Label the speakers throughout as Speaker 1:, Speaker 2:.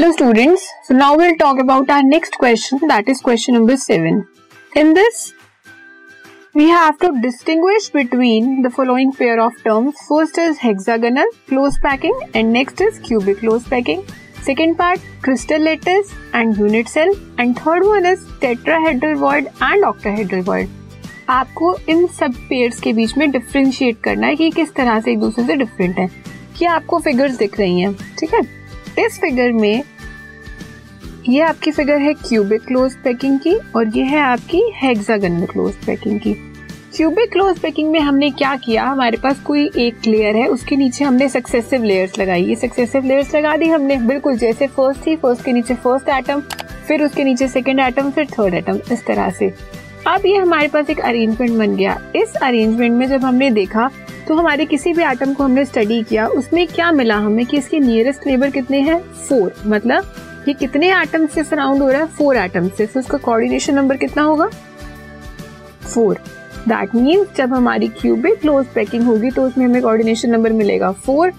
Speaker 1: Hello students so now will talk about our next question that is question number 7 in this we have to distinguish between the following pair of terms first is hexagonal close packing and next is cubic close packing second part crystal lattice and unit cell and third one is tetrahedral void and octahedral void आपको इन सब pairs के बीच में differentiate करना है कि किस तरह से एक दूसरे से डिफरेंट है। क्या आपको फिगर्स दिख रही हैं? ठीक है? इस फिगर में ये आपकी फिगर है क्यूबिक क्लोज पैकिंग की और ये है आपकी हेक्सागनल क्लोज पैकिंग की। क्यूबिक क्लोज पैकिंग में हमने क्या किया? हमारे पास कोई एक लेयर है, उसके नीचे हमने सक्सेसिव लेयर्स लगाई। ये सक्सेसिव लेयर्स लगा दी हमने, बिल्कुल जैसे फ़र्स्ट थी फ़र्स्ट के नीचे फ़र्स्ट एटम फिर उसके नीचे सेकेंड एटम फिर थर्ड एटम इस तरह से। अब ये हमारे पास एक अरेंजमेंट बन गया। इस अरेंजमेंट में जब हमने देखा तो हमारे किसी भी आइटम को हमने स्टडी किया, उसमें क्या मिला हमें कि इसके नियरेस्ट नेबर कितने हैं? फोर मतलब ये कितने एटम से सराउंड हो रहा है? फोर एटम से तो उसका कोऑर्डिनेशन नंबर कितना होगा? फोर दैट मीन्स जब हमारी क्यूबिक क्लोज पैकिंग होगी तो उसमें हमें कोऑर्डिनेशन नंबर मिलेगा. फोर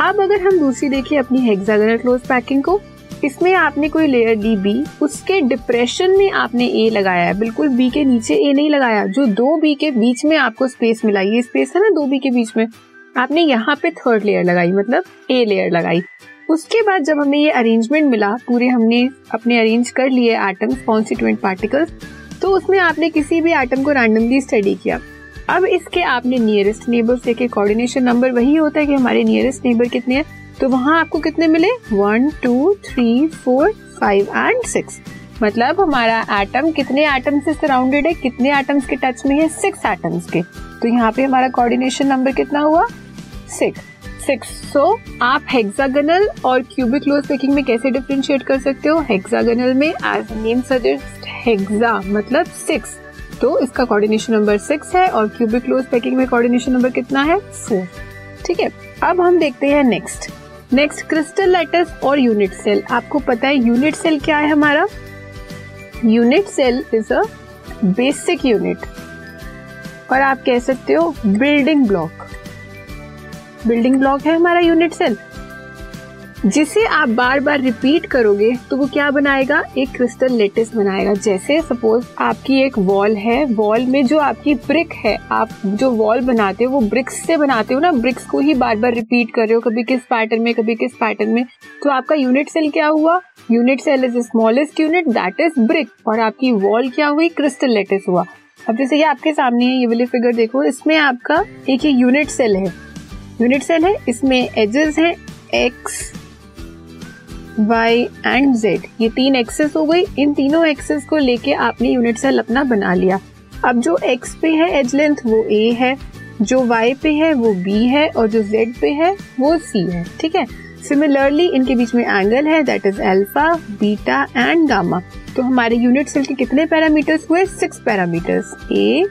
Speaker 1: अब अगर हम दूसरी देखिए अपनी हेक्सागोनल क्लोज पैकिंग को, इसमें आपने कोई लेयर दी बी उसके डिप्रेशन में आपने ए लगाया है. बिल्कुल बी के नीचे ए नहीं लगाया. जो दो बी के बीच में आपको स्पेस मिला, ये स्पेस है ना दो बी के बीच में, आपने यहाँ पे थर्ड लेयर लगाई मतलब ए लेयर लगाई. उसके बाद जब हमें ये अरेंजमेंट मिला, पूरे हमने अपने अरेंज कर लिए एटम्स कॉन्स्टिट्यूएंट पार्टिकल्स तो उसमें आपने किसी भी एटम को रैंडमली स्टडी किया। अब इसके आपने नियरेस्ट नेबर देखे कोऑर्डिनेशन नंबर वही होता है कि हमारे नियरेस्ट नेबर कितने हैं तो वहाँ आपको कितने मिले? One two three four five and six मतलब हमारा एटम कितने एटम से सराउंडेड है, कितने एटम्स के टच में है? सिक्स एटम्स के। तो यहाँ पे हमारा कोऑर्डिनेशन नंबर कितना हुआ? सिक्स सिक्स सो आप हेक्सागोनल और क्यूबिक क्लोज पैकिंग में कैसे डिफ्रेंशिएट कर सकते हो? हेक्सागोनल में एज नेम सजेस्ट हेक्सा मतलब सिक्स तो इसका कोऑर्डिनेशन नंबर सिक्स है और क्यूबिक क्लोज पैकिंग में कोऑर्डिनेशन नंबर कितना है? फोर ठीक है, अब हम देखते हैं नेक्स्ट नेक्स्ट क्रिस्टल लेटस और यूनिट सेल आपको पता है यूनिट सेल क्या है हमारा? Unit cell is a basic unit और आप कह सकते हो बिल्डिंग ब्लॉक बिल्डिंग ब्लॉक है हमारा यूनिट सेल जिसे आप बार बार रिपीट करोगे तो वो क्या बनाएगा? एक क्रिस्टल लेटिस बनाएगा। जैसे सपोज़ आपकी एक वॉल है वॉल में जो आपकी ब्रिक है, आप जो वॉल बनाते हो, वो ब्रिक्स से बनाते हो ना? ब्रिक्स को ही बार बार रिपीट कर रहे हो, कभी किस पैटर्न में, कभी किस पैटर्न में। तो आपका यूनिट सेल क्या हुआ? Unit cell is smallest unit that is brick और आपकी वॉल क्या हुई? क्रिस्टल लेटिस हुआ। अब जैसे ये आपके सामने है, ये वाली फिगर देखो, इसमें आपका एक ही यूनिट सेल है। यूनिट सेल है, इसमें एजेस हैं एक्स वाई एंड जेड ये तीन एक्सेस हो गई। इन तीनों एक्सेस को लेके आपने यूनिट सेल अपना बना लिया। अब जो एक्स पे है एज लेंथ वो ए है। जो वाई पे है, वो बी है और जो जेड पे है, वो सी है। ठीक है? सिमिलरली इनके बीच में एंगल है that is alpha beta and gamma तो हमारे यूनिट सेल के कितने पैरामीटर्स हुए? Six parameters A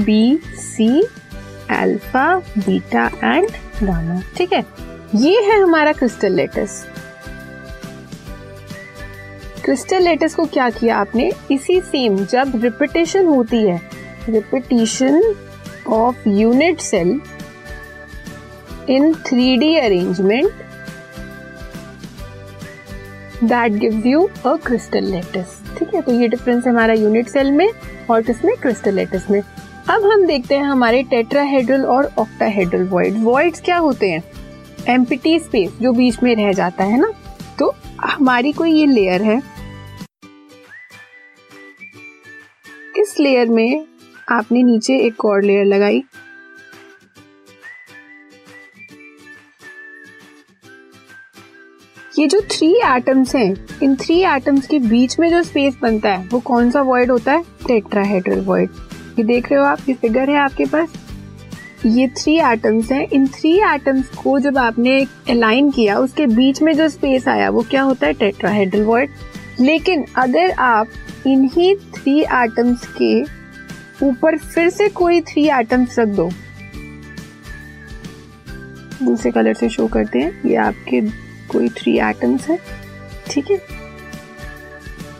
Speaker 1: B C alpha beta and gamma ठीक है? ये है हमारा क्रिस्टल लेटस क्रिस्टल लेटस को क्या किया आपने? इसी सेम जब रिपीटेशन होती है repetition of unit cell in three D arrangement that gives you a crystal lattice ठीक है? तो ये डिफरेंस है हमारा यूनिट सेल में और किसमें? क्रिस्टल लेटस में. अब हम देखते हैं हमारे टेट्राहेड्रल और ऑक्टाहेड्रल वॉइड वॉइड्स क्या होते हैं? एम्पिटी स्पेस जो बीच में रह जाता है ना? तो हमारी कोई ये लेयर है। इस लेयर में आपने नीचे एक और लेयर लगाई। ये जो थ्री एटम्स हैं, इन थ्री एटम्स के बीच में जो स्पेस बनता है, वो कौन सा वॉइड होता है? टेट्राहेड्रल वॉइड ये देख रहे हो आप, ये फिगर है आपके पास? ये थ्री एटम्स हैं। इन थ्री एटम्स को जब आपने अलाइन किया, उसके बीच में जो स्पेस आया, वो क्या होता है? टेट्राहेड्रल वॉइड लेकिन अगर आप इन्हीं थ्री एटम्स के ऊपर फिर से कोई थ्री एटम्स रख दो दूसरे कलर से शो करते हैं, ये आपके कोई थ्री एटम्स है। ठीक है?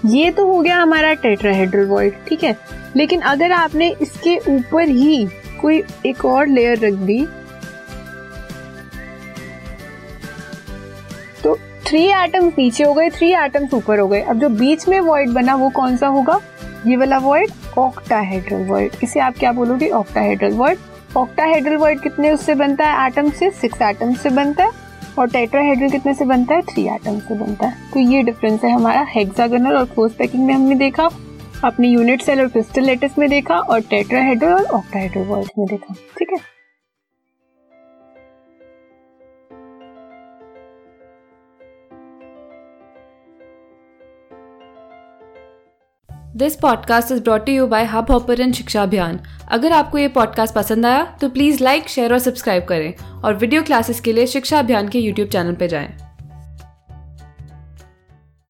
Speaker 1: ये तो हो गया हमारा टेट्राहेड्रल वॉइड ठीक है? लेकिन अगर आपने इसके ऊपर ही कोई एक और लेयर रख दी तो थ्री एटम्स नीचे हो गए थ्री एटम्स ऊपर हो गए। अब जो बीच में वॉइड बना, वो कौन सा होगा? ये वाला वॉइड ऑक्टाहेड्रल वॉइड इसे आप क्या बोलोगे? ऑक्टाहेड्रल वॉइड ऑक्टाहेड्रल वॉइड कितने उससे बनता है? एटम से सिक्स एटम से बनता है। और टेट्राहेड्रल कितने से बनता है? थ्री एटम से बनता है। तो ये डिफरेंस है हमारा हेक्सागोनल और फोर्स पैकिंग में हमने देखा। अपने यूनिट सेल और क्रिस्टल लेटिस में देखा और टेट्राहेड्रल और ऑक्टाहेड्रल वर्ड में देखा, ठीक है
Speaker 2: this podcast is brought you by Hub Hopper Shiksha Abhiyan अगर आपको ये पॉडकास्ट पसंद आया तो प्लीज़ लाइक शेयर और सब्सक्राइब करें और वीडियो क्लासेस के लिए शिक्षा अभियान के यूट्यूब चैनल पर जाएँ।